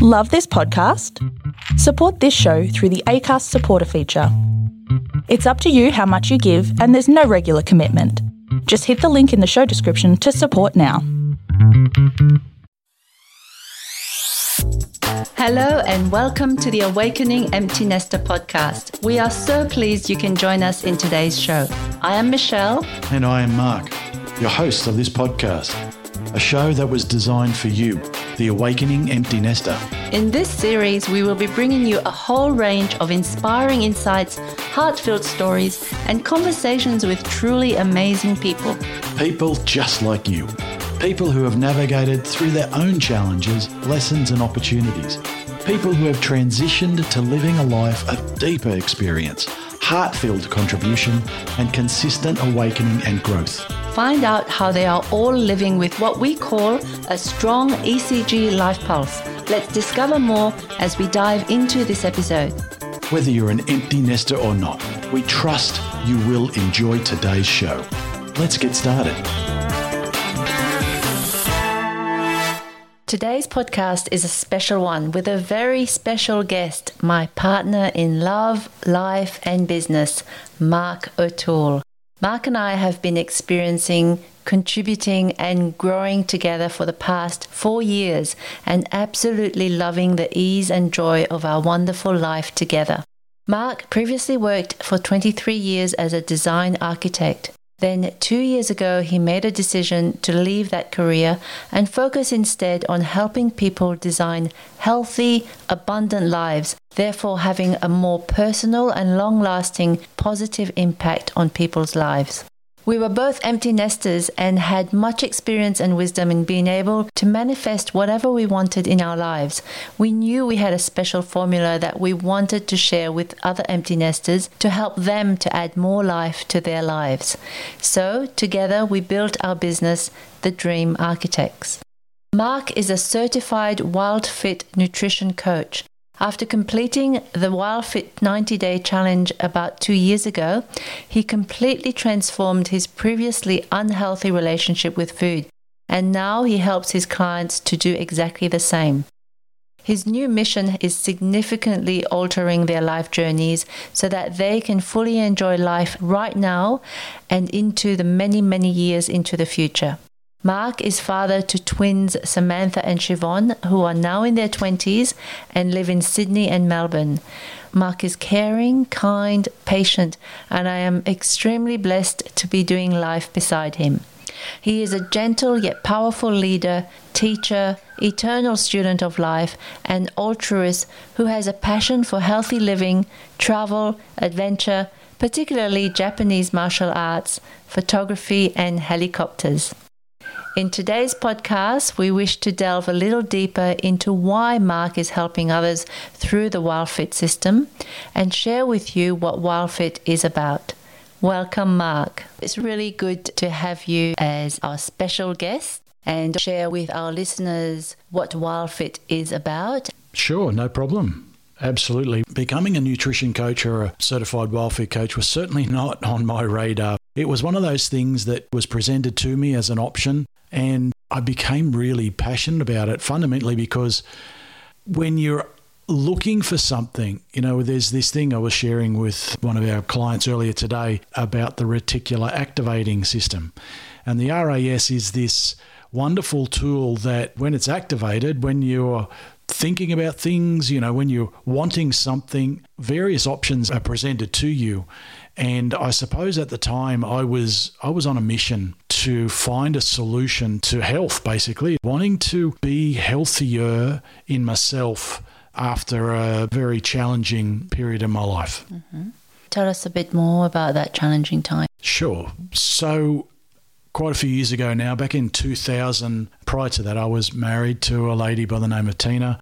Love this podcast? Support this show through the ACAST supporter feature. It's up to you how much you give, and there's no regular commitment. Just hit the link in the show description to support now. Hello and welcome to the Awakening Empty Nester podcast. We are so pleased you can join us in today's show. I am Michelle. And I am Mark, your host of this podcast, a show that was designed for you, the Awakening Empty Nester. In this series, we will be bringing you a whole range of inspiring insights, heartfelt stories, and conversations with truly amazing people. People just like you. People who have navigated through their own challenges, lessons, and opportunities. People who have transitioned to living a life of deeper experience, heart filled contribution, and consistent awakening and growth. Find out how they are all living with what we call a strong ECG life pulse. Let's discover more as we dive into this episode. Whether you're an empty nester or not, we trust you will enjoy today's show. Let's get started. Today's podcast is a special one with a very special guest, my partner in love, life, and business, Mark O'Toole. Mark and I have been experiencing, contributing, and growing together for the past four years and absolutely loving the ease and joy of our wonderful life together. Mark previously worked for 23 years as a design architect. Then, two years ago, he made a decision to leave that career and focus instead on helping people design healthy, abundant lives, therefore, having a more personal and long lasting positive impact on people's lives. We were both empty nesters and had much experience and wisdom in being able to manifest whatever we wanted in our lives. We knew we had a special formula that we wanted to share with other empty nesters to help them to add more life to their lives. So, together, we built our business, The Dream Architects. Mark is a certified Wild Fit nutrition coach after completing the WildFit 90 day challenge about two years ago, he completely transformed his previously unhealthy relationship with food, and now he helps his clients to do exactly the same. His new mission is significantly altering their life journeys so that they can fully enjoy life right now and into the many, many years into the future. Mark is father to twins Samantha and Siobhan, who are now in their 20s and live in Sydney and Melbourne. Mark is caring, kind, patient, and I am extremely blessed to be doing life beside him. He is a gentle yet powerful leader, teacher, eternal student of life, and altruist who has a passion for healthy living, travel, adventure, particularly Japanese martial arts, photography, and helicopters. In today's podcast, we wish to delve a little deeper into why Mark is helping others through the WildFit system and share with you what WildFit is about. Welcome, Mark. It's really good to have you as our special guest and share with our listeners what WildFit is about. Sure, no problem. Absolutely. Becoming a nutrition coach or a certified WildFit coach was certainly not on my radar. It was one of those things that was presented to me as an option and I became really passionate about it fundamentally because when you're looking for something, you know, there's this thing I was sharing with one of our clients earlier today about the reticular activating system. And the RAS is this wonderful tool that when it's activated, when you're thinking about things, you know, when you're wanting something, various options are presented to you. And I suppose at the time I was I was on a mission to find a solution to health basically, wanting to be healthier in myself after a very challenging period in my life. Mm-hmm. Tell us a bit more about that challenging time. Sure. So quite a few years ago now, back in 2000, prior to that, I was married to a lady by the name of Tina.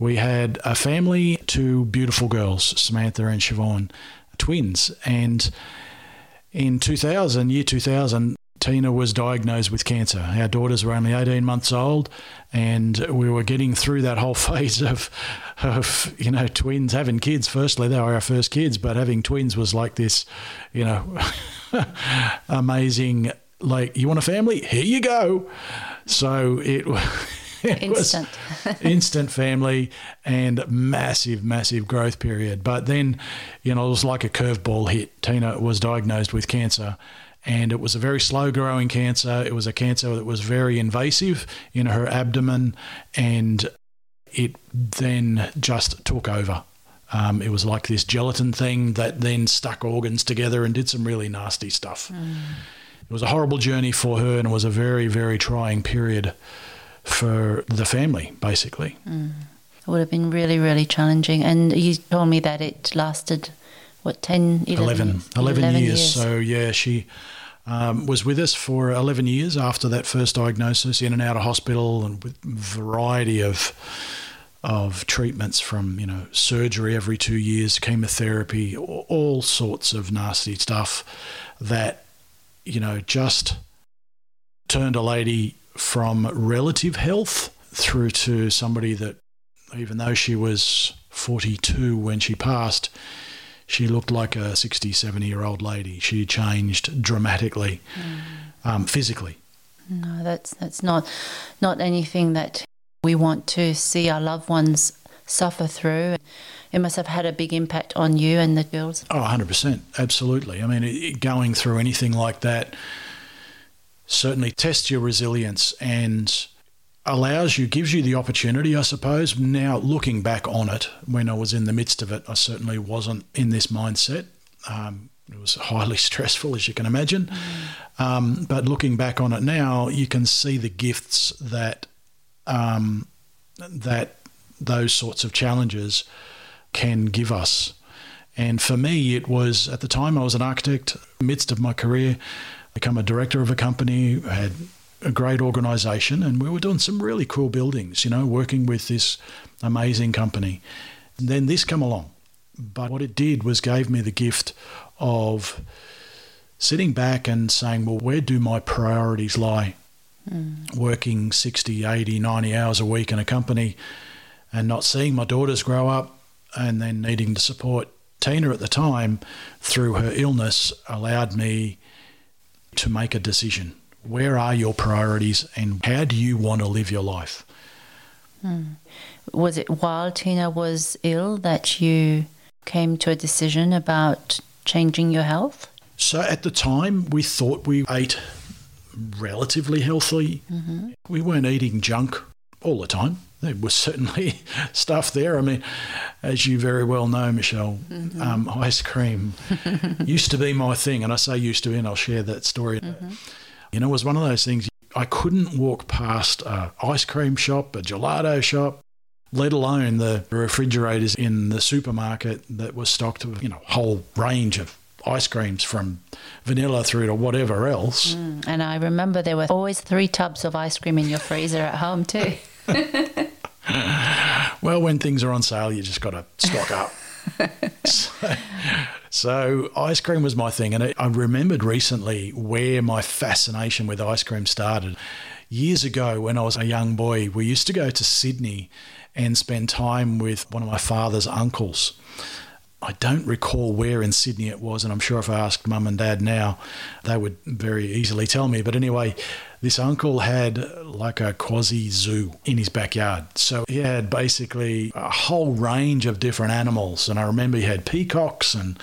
We had a family, two beautiful girls, Samantha and Siobhan twins. And in 2000, year 2000, Tina was diagnosed with cancer. Our daughters were only 18 months old, and we were getting through that whole phase of, of you know, twins having kids. Firstly, they were our first kids, but having twins was like this, you know, amazing. Like, you want a family? Here you go. So it it was Instant. instant family and massive, massive growth period. But then, you know, it was like a curveball hit. Tina was diagnosed with cancer. And it was a very slow growing cancer. It was a cancer that was very invasive in her abdomen. And it then just took over. Um, it was like this gelatin thing that then stuck organs together and did some really nasty stuff. It was a horrible journey for her and it was a very, very trying period for the family, basically. It would have been really, really challenging. And you told me that it lasted, what, 10, 11, 11, years? 11 years. So, yeah, she um, was with us for 11 years after that first diagnosis, in and out of hospital, and with variety of of treatments from you know surgery every two years, chemotherapy, all sorts of nasty stuff that you know just turned a lady from relative health through to somebody that even though she was 42 when she passed she looked like a 60 70 year old lady. She changed dramatically um, physically. No, that's that's not not anything that we want to see our loved ones suffer through. It must have had a big impact on you and the girls. Oh, 100%. Absolutely. I mean, it, going through anything like that certainly tests your resilience and allows you, gives you the opportunity, I suppose. Now, looking back on it, when I was in the midst of it, I certainly wasn't in this mindset. Um, it was highly stressful, as you can imagine. Um, but looking back on it now, you can see the gifts that um, that those sorts of challenges can give us. And for me, it was at the time I was an architect, midst of my career, become a director of a company, had a great organization, and we were doing some really cool buildings, you know, working with this amazing company. And then this come along. But what it did was gave me the gift of sitting back and saying, well, where do my priorities lie? Mm. Working 60, 80, 90 hours a week in a company and not seeing my daughters grow up and then needing to support Tina at the time through her illness allowed me to make a decision. Where are your priorities and how do you want to live your life? Hmm. Was it while Tina was ill that you came to a decision about changing your health? So at the time, we thought we ate relatively healthy. Mm-hmm. We weren't eating junk all the time. There was certainly stuff there. I mean, as you very well know, Michelle, um, ice cream used to be my thing. And I say used to be, and I'll share that story. Mm-hmm. You know, it was one of those things I couldn't walk past an ice cream shop, a gelato shop, let alone the refrigerators in the supermarket that were stocked with, you know, a whole range of ice creams from vanilla through to whatever else. And I remember there were always three tubs of ice cream in your freezer at home too. Well, when things are on sale, you just got to stock up. so, so ice cream was my thing. And I I remembered recently where my fascination with ice cream started. Years ago, when I was a young boy, we used to go to Sydney and spend time with one of my father's uncles. I don't recall where in Sydney it was, and I'm sure if I asked mum and dad now, they would very easily tell me. But anyway, this uncle had like a quasi zoo in his backyard. So he had basically a whole range of different animals. And I remember he had peacocks and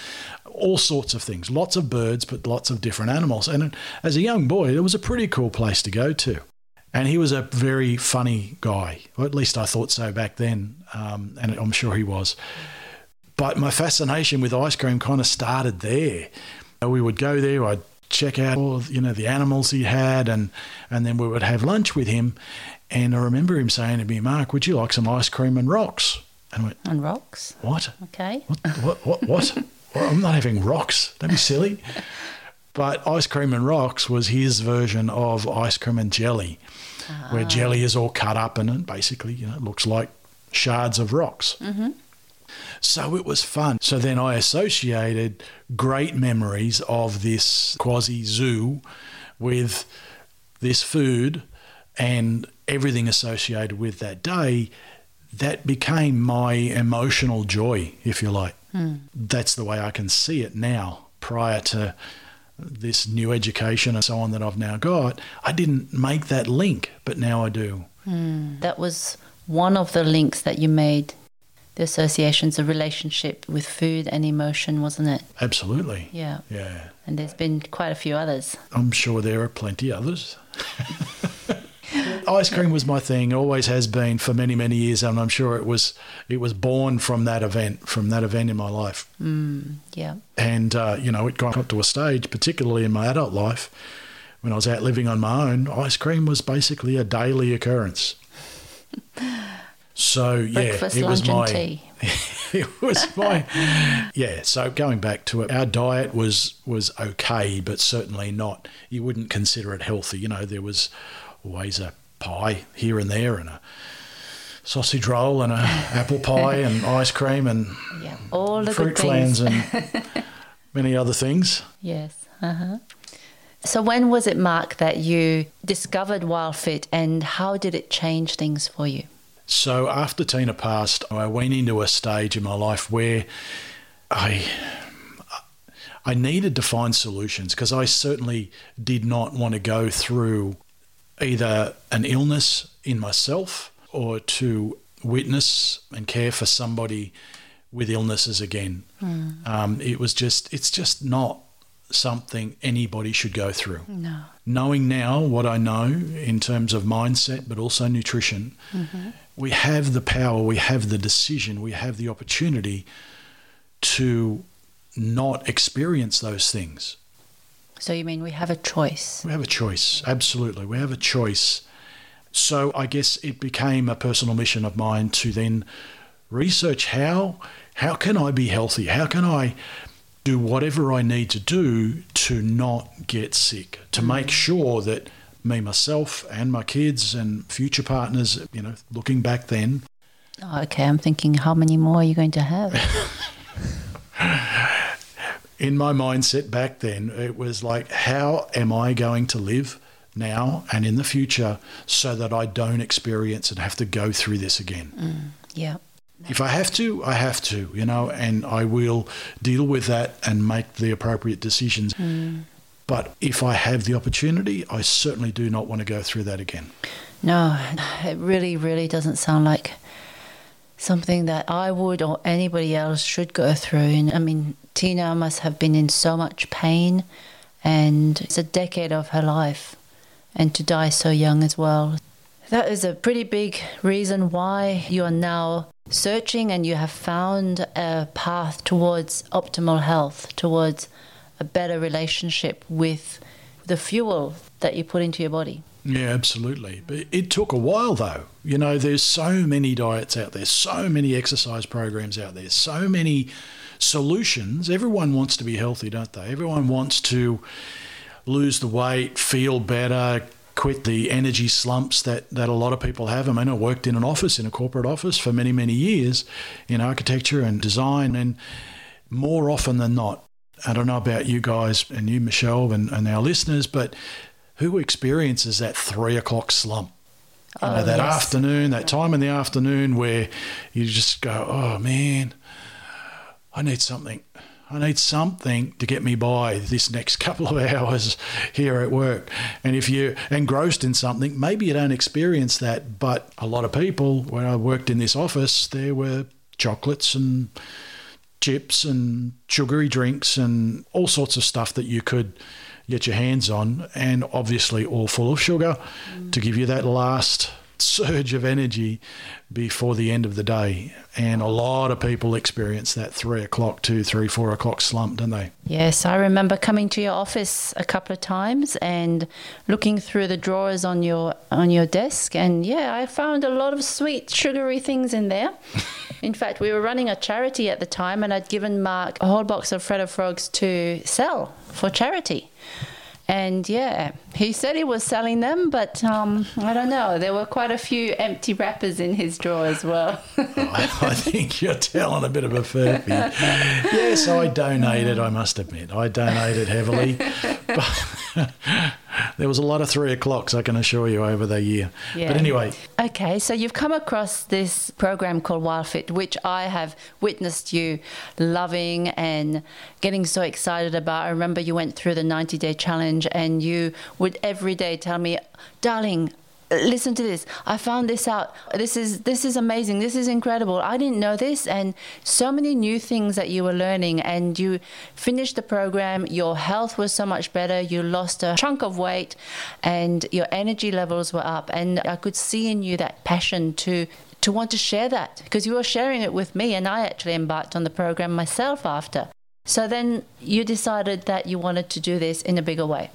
all sorts of things, lots of birds, but lots of different animals. And as a young boy, it was a pretty cool place to go to. And he was a very funny guy, or at least I thought so back then. Um, and I'm sure he was. But my fascination with ice cream kind of started there. We would go there, I'd check out all of, you know the animals he had, and and then we would have lunch with him. And I remember him saying to me, "Mark, would you like some ice cream and rocks?" And I went, And rocks. "What? Okay. What? What? What? what? I'm not having rocks. Don't be silly." But ice cream and rocks was his version of ice cream and jelly, where ah. jelly is all cut up and it basically you know looks like shards of rocks. Mm-hmm. So it was fun. So then I associated great memories of this quasi zoo with this food and everything associated with that day. That became my emotional joy, if you like. Hmm. That's the way I can see it now. Prior to this new education and so on that I've now got, I didn't make that link, but now I do. Hmm. That was one of the links that you made. The associations, of relationship with food and emotion, wasn't it? Absolutely. Yeah. Yeah. And there's been quite a few others. I'm sure there are plenty others. Ice cream was my thing, always has been for many, many years, and I'm sure it was it was born from that event, from that event in my life. Yeah. And uh, you know, it got to a stage, particularly in my adult life, when I was out living on my own. Ice cream was basically a daily occurrence. So yeah, Breakfast, it was lunch, and my tea. it was my yeah. So going back to it, our diet was was okay, but certainly not. You wouldn't consider it healthy. You know, there was always a pie here and there, and a sausage roll, and a apple pie, and ice cream, and Yeah. All the fruit flans, and many other things. Yes. Uh-huh. So when was it, Mark, that you discovered WildFit and how did it change things for you? So after Tina passed, I went into a stage in my life where I I needed to find solutions because I certainly did not want to go through either an illness in myself or to witness and care for somebody with illnesses again. Um, it was just it's just not something anybody should go through No. knowing now what I know in terms of mindset, but also nutrition, mm-hmm. we have the power, we have the decision, we have the opportunity to not experience those things. So you mean we have a choice? We have a choice, absolutely. We have a choice. So I guess it became a personal mission of mine to then research how how can I be healthy? How can I do whatever I need to do to not get sick, to mm. make sure that me myself and my kids and future partners, you know, looking back then, Oh, okay, I'm thinking how many more are you going to have? in my mindset back then, it was like, how am I going to live now and in the future so that I don't experience and have to go through this again? Mm, yeah. If I have to, I have to, you know, and I will deal with that and make the appropriate decisions. Hmm. But if I have the opportunity, I certainly do not want to go through that again. No, it really, really doesn't sound like something that I would or anybody else should go through. And I mean, Tina must have been in so much pain, and it's a decade of her life, and to die so young as well. That is a pretty big reason why you are now searching and you have found a path towards optimal health, towards a better relationship with the fuel that you put into your body. Yeah, absolutely. But it took a while though. You know, there's so many diets out there, so many exercise programs out there, so many solutions. Everyone wants to be healthy, don't they? Everyone wants to lose the weight, feel better, quit the energy slumps that, that a lot of people have. I mean, I worked in an office, in a corporate office for many, many years in architecture and design, and more often than not, I don't know about you guys and you, Michelle, and, and our listeners, but who experiences that three o'clock slump? You know, Oh, that yes. afternoon, that time in the afternoon where you just go, oh man, I need something. I need something to get me by this next couple of hours here at work. And if you're engrossed in something, maybe you don't experience that. But a lot of people, when I worked in this office, there were chocolates and chips and sugary drinks and all sorts of stuff that you could get your hands on, and obviously all full of sugar to give you that last surge of energy before the end of the day. And a lot of people experience that three o'clock, two, three, four o'clock slump, don't they? Yes, I remember coming to your office a couple of times and looking through the drawers on your on your desk and yeah, I found a lot of sweet sugary things in there. in fact, we were running a charity at the time and I'd given Mark a whole box of Freddo Frogs to sell for charity. And yeah, he said he was selling them, but um, I don't know. There were quite a few empty wrappers in his drawer as well. I, I think you're telling a bit of a furphy. Yes, I donated, I must admit. I donated heavily. But there was a lot of three o'clocks, I can assure you, over the year. Yeah. But anyway, Okay, so you've come across this program called WildFit, which I have witnessed you loving and getting so excited about. I remember you went through the 90 day challenge and you would every day tell me, darling, listen to this. I found this out. This is this is amazing. This is incredible. I didn't know this. And so many new things that you were learning and you finished the program. Your health was so much better. You lost a chunk of weight and your energy levels were up. And i could see in you that passion to to want to share that because you were sharing it with me and i actually embarked on the program myself after so then you decided that you wanted to do this in a bigger way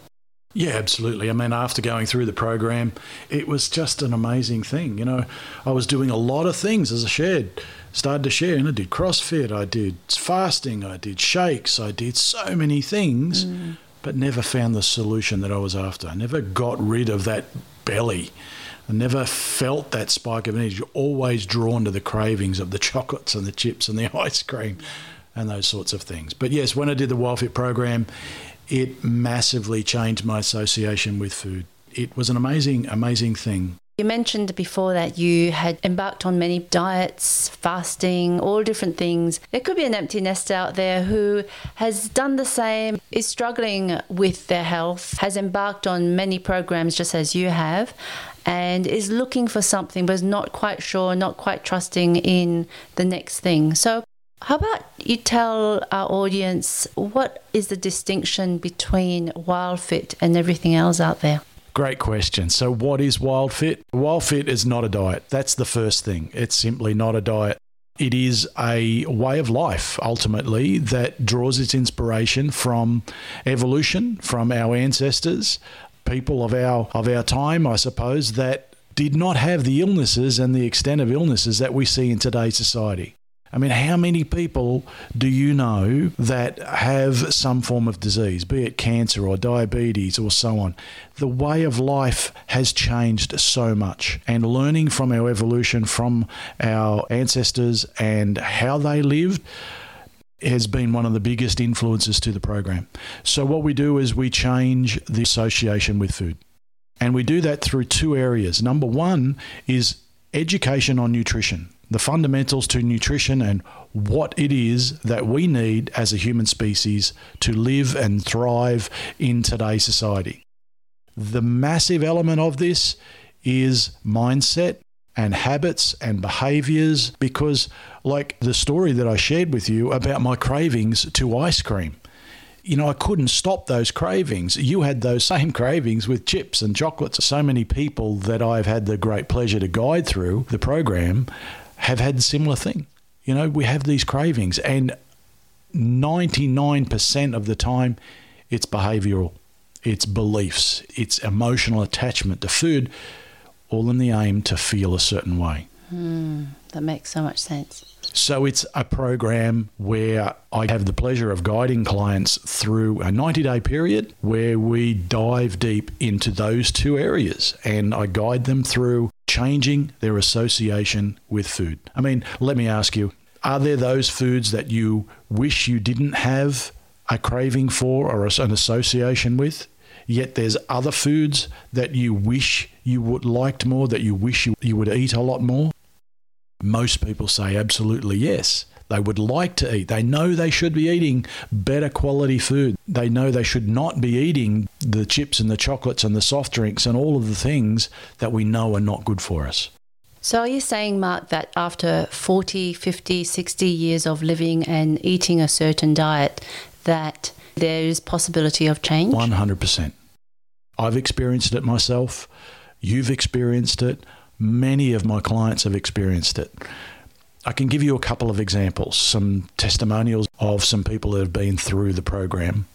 yeah, absolutely. I mean, after going through the program, it was just an amazing thing. You know, I was doing a lot of things as I shared, started to share, and I did CrossFit, I did fasting, I did shakes, I did so many things, mm. but never found the solution that I was after. I never got rid of that belly. I never felt that spike of energy. Always drawn to the cravings of the chocolates and the chips and the ice cream and those sorts of things. But yes, when I did the WildFit program, it massively changed my association with food. It was an amazing, amazing thing. You mentioned before that you had embarked on many diets, fasting, all different things. There could be an empty nest out there who has done the same, is struggling with their health, has embarked on many programs just as you have, and is looking for something but is not quite sure, not quite trusting in the next thing. So, how about you tell our audience what is the distinction between WildFit and everything else out there? Great question. So, what is WildFit? WildFit is not a diet. That's the first thing. It's simply not a diet. It is a way of life, ultimately, that draws its inspiration from evolution, from our ancestors, people of our, of our time, I suppose, that did not have the illnesses and the extent of illnesses that we see in today's society. I mean, how many people do you know that have some form of disease, be it cancer or diabetes or so on? The way of life has changed so much, and learning from our evolution, from our ancestors, and how they lived has been one of the biggest influences to the program. So, what we do is we change the association with food. And we do that through two areas. Number one is education on nutrition the fundamentals to nutrition and what it is that we need as a human species to live and thrive in today's society. The massive element of this is mindset and habits and behaviors because, like the story that I shared with you about my cravings to ice cream, you know, I couldn't stop those cravings. You had those same cravings with chips and chocolates. So many people that I've had the great pleasure to guide through the program have had similar thing. You know, we have these cravings, and 99% of the time, it's behavioral, it's beliefs, it's emotional attachment to food, all in the aim to feel a certain way. Mm, that makes so much sense. So it's a program where I have the pleasure of guiding clients through a 90 day period where we dive deep into those two areas and I guide them through changing their association with food. I mean, let me ask you are there those foods that you wish you didn't have a craving for or an association with? Yet there's other foods that you wish you would liked more, that you wish you, you would eat a lot more? Most people say absolutely yes. They would like to eat. They know they should be eating better quality food. They know they should not be eating the chips and the chocolates and the soft drinks and all of the things that we know are not good for us. So, are you saying, Mark, that after 40, 50, 60 years of living and eating a certain diet, that there is possibility of change? 100%. I've experienced it myself. You've experienced it. Many of my clients have experienced it. I can give you a couple of examples, some testimonials of some people that have been through the program.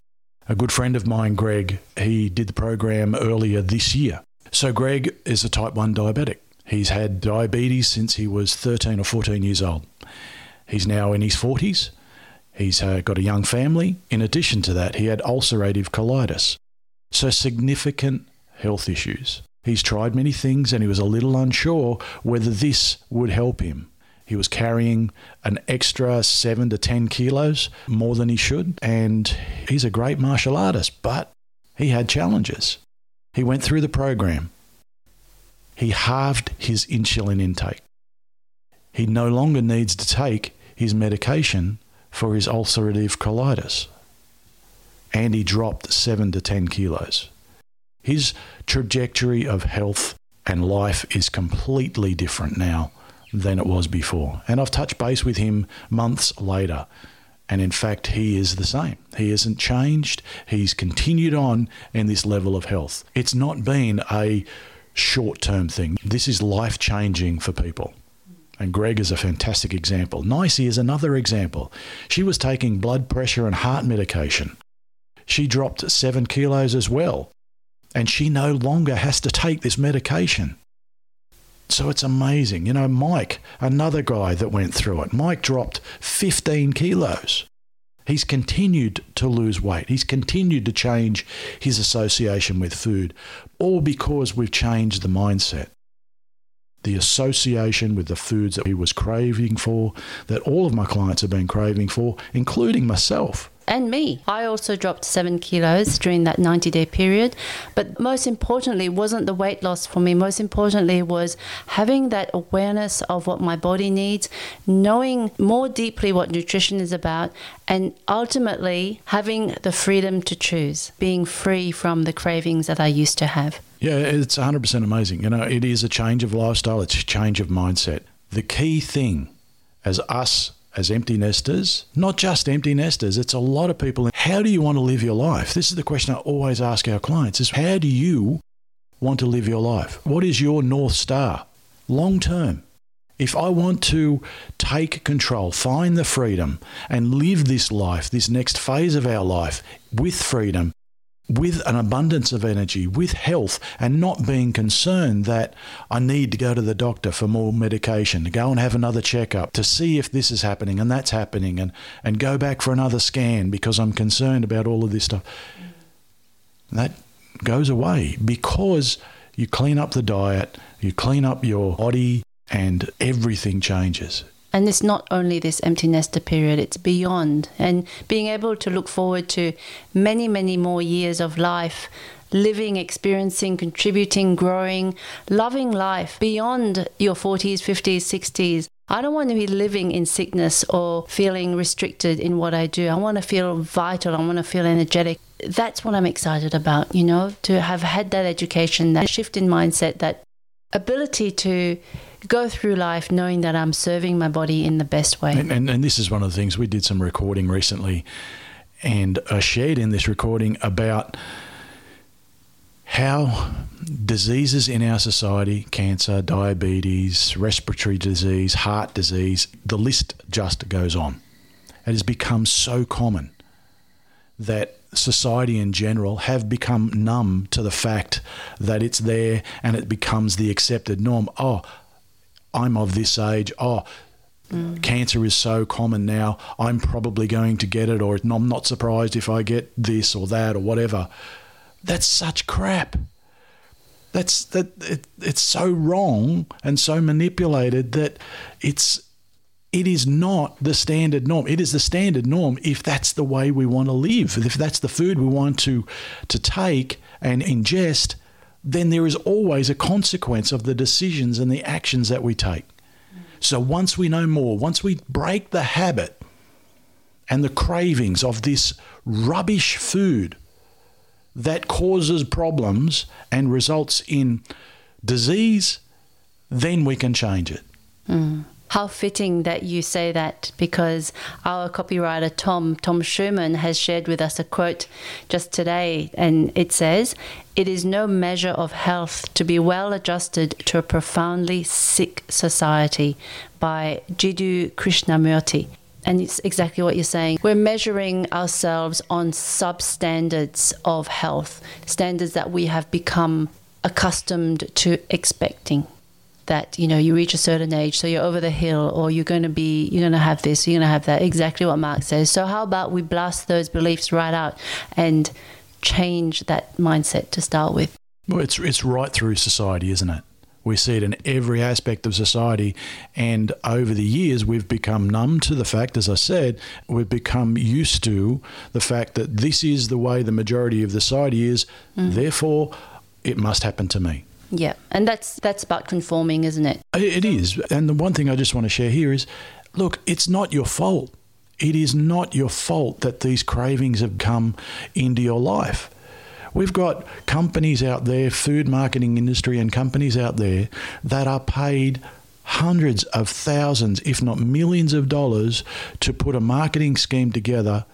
A good friend of mine, Greg, he did the program earlier this year. So, Greg is a type 1 diabetic. He's had diabetes since he was 13 or 14 years old. He's now in his 40s. He's uh, got a young family. In addition to that, he had ulcerative colitis. So, significant health issues. He's tried many things and he was a little unsure whether this would help him. He was carrying an extra seven to 10 kilos more than he should. And he's a great martial artist, but he had challenges. He went through the program. He halved his insulin intake. He no longer needs to take his medication for his ulcerative colitis. And he dropped seven to 10 kilos. His trajectory of health and life is completely different now than it was before. And I've touched base with him months later. And in fact, he is the same. He hasn't changed. He's continued on in this level of health. It's not been a short term thing. This is life changing for people. And Greg is a fantastic example. Naise is another example. She was taking blood pressure and heart medication. She dropped seven kilos as well. And she no longer has to take this medication. So it's amazing. You know, Mike, another guy that went through it, Mike dropped 15 kilos. He's continued to lose weight. He's continued to change his association with food, all because we've changed the mindset. The association with the foods that he was craving for, that all of my clients have been craving for, including myself and me. I also dropped seven kilos during that 90 day period. But most importantly, wasn't the weight loss for me. Most importantly, was having that awareness of what my body needs, knowing more deeply what nutrition is about, and ultimately having the freedom to choose, being free from the cravings that I used to have. Yeah, it's 100% amazing. You know, it is a change of lifestyle, it's a change of mindset. The key thing as us as empty nesters, not just empty nesters, it's a lot of people. How do you want to live your life? This is the question I always ask our clients is how do you want to live your life? What is your north star long term? If I want to take control, find the freedom and live this life, this next phase of our life with freedom, with an abundance of energy, with health, and not being concerned that I need to go to the doctor for more medication, to go and have another checkup, to see if this is happening and that's happening, and, and go back for another scan because I'm concerned about all of this stuff. That goes away because you clean up the diet, you clean up your body, and everything changes. And it's not only this empty nester period, it's beyond. And being able to look forward to many, many more years of life, living, experiencing, contributing, growing, loving life beyond your 40s, 50s, 60s. I don't want to be living in sickness or feeling restricted in what I do. I want to feel vital. I want to feel energetic. That's what I'm excited about, you know, to have had that education, that shift in mindset, that ability to go through life knowing that I'm serving my body in the best way. And, and, and this is one of the things we did some recording recently, and I shared in this recording about how diseases in our society cancer, diabetes, respiratory disease, heart disease the list just goes on. It has become so common that society in general have become numb to the fact that it's there and it becomes the accepted norm. Oh, I'm of this age. Oh, mm. cancer is so common now. I'm probably going to get it, or I'm not surprised if I get this or that or whatever. That's such crap. That's that. It, it's so wrong and so manipulated that it's it is not the standard norm. It is the standard norm if that's the way we want to live. If that's the food we want to to take and ingest, then there is always a consequence of the decisions and the actions that we take. So once we know more, once we break the habit and the cravings of this rubbish food that causes problems and results in disease, then we can change it. Mm. How fitting that you say that because our copywriter Tom Tom Schumann has shared with us a quote just today and it says it is no measure of health to be well adjusted to a profoundly sick society by Jiddu Krishnamurti and it's exactly what you're saying. We're measuring ourselves on substandards of health, standards that we have become accustomed to expecting that you know you reach a certain age so you're over the hill or you're going to be you're going to have this you're going to have that exactly what mark says so how about we blast those beliefs right out and change that mindset to start with well it's it's right through society isn't it we see it in every aspect of society. And over the years, we've become numb to the fact, as I said, we've become used to the fact that this is the way the majority of society is. Mm. Therefore, it must happen to me. Yeah, and that's that's about conforming, isn't it? It is. And the one thing I just want to share here is, look, it's not your fault. It is not your fault that these cravings have come into your life. We've got companies out there, food marketing industry, and companies out there that are paid hundreds of thousands, if not millions of dollars to put a marketing scheme together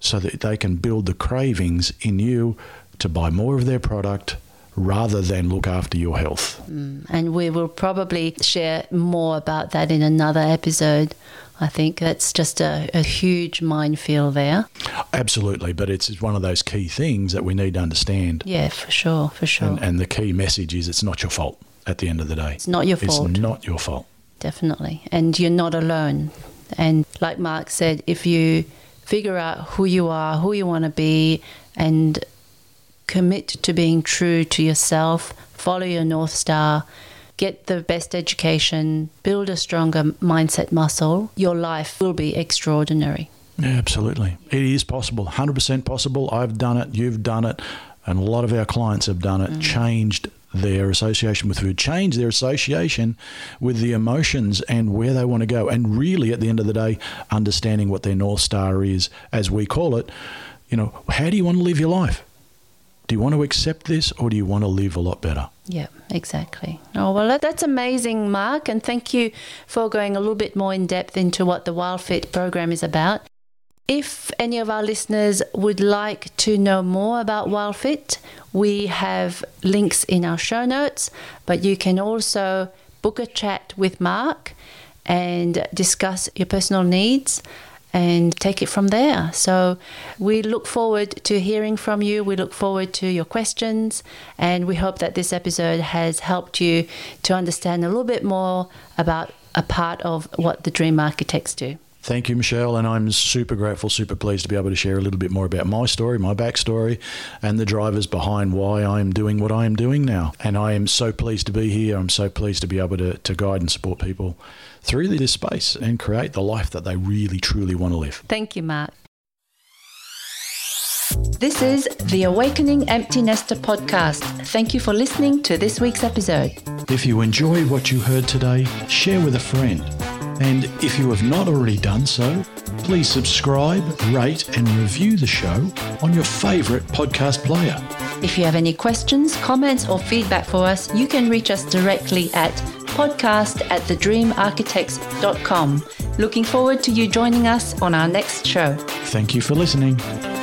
so that they can build the cravings in you to buy more of their product rather than look after your health. Mm, and we will probably share more about that in another episode. I think that's just a, a huge minefield there. Absolutely, but it's one of those key things that we need to understand. Yeah, for sure, for sure. And, and the key message is it's not your fault at the end of the day. It's not your fault. It's not your fault. Definitely. And you're not alone. And like Mark said, if you figure out who you are, who you want to be, and commit to being true to yourself, follow your North Star, get the best education, build a stronger mindset muscle, your life will be extraordinary. Yeah, absolutely. It is possible, 100% possible. I've done it, you've done it, and a lot of our clients have done it, mm. changed their association with food, change their association with the emotions and where they want to go. And really, at the end of the day, understanding what their North Star is, as we call it. You know, how do you want to live your life? Do you want to accept this or do you want to live a lot better? Yeah, exactly. Oh, well, that's amazing, Mark. And thank you for going a little bit more in depth into what the WildFit program is about. If any of our listeners would like to know more about WildFit, we have links in our show notes, but you can also book a chat with Mark and discuss your personal needs and take it from there. So we look forward to hearing from you. We look forward to your questions, and we hope that this episode has helped you to understand a little bit more about a part of what the Dream Architects do. Thank you, Michelle. And I'm super grateful, super pleased to be able to share a little bit more about my story, my backstory, and the drivers behind why I am doing what I am doing now. And I am so pleased to be here. I'm so pleased to be able to, to guide and support people through this space and create the life that they really, truly want to live. Thank you, Mark. This is the Awakening Empty Nester podcast. Thank you for listening to this week's episode. If you enjoy what you heard today, share with a friend. And if you have not already done so, please subscribe, rate, and review the show on your favourite podcast player. If you have any questions, comments, or feedback for us, you can reach us directly at podcast at thedreamarchitects.com. Looking forward to you joining us on our next show. Thank you for listening.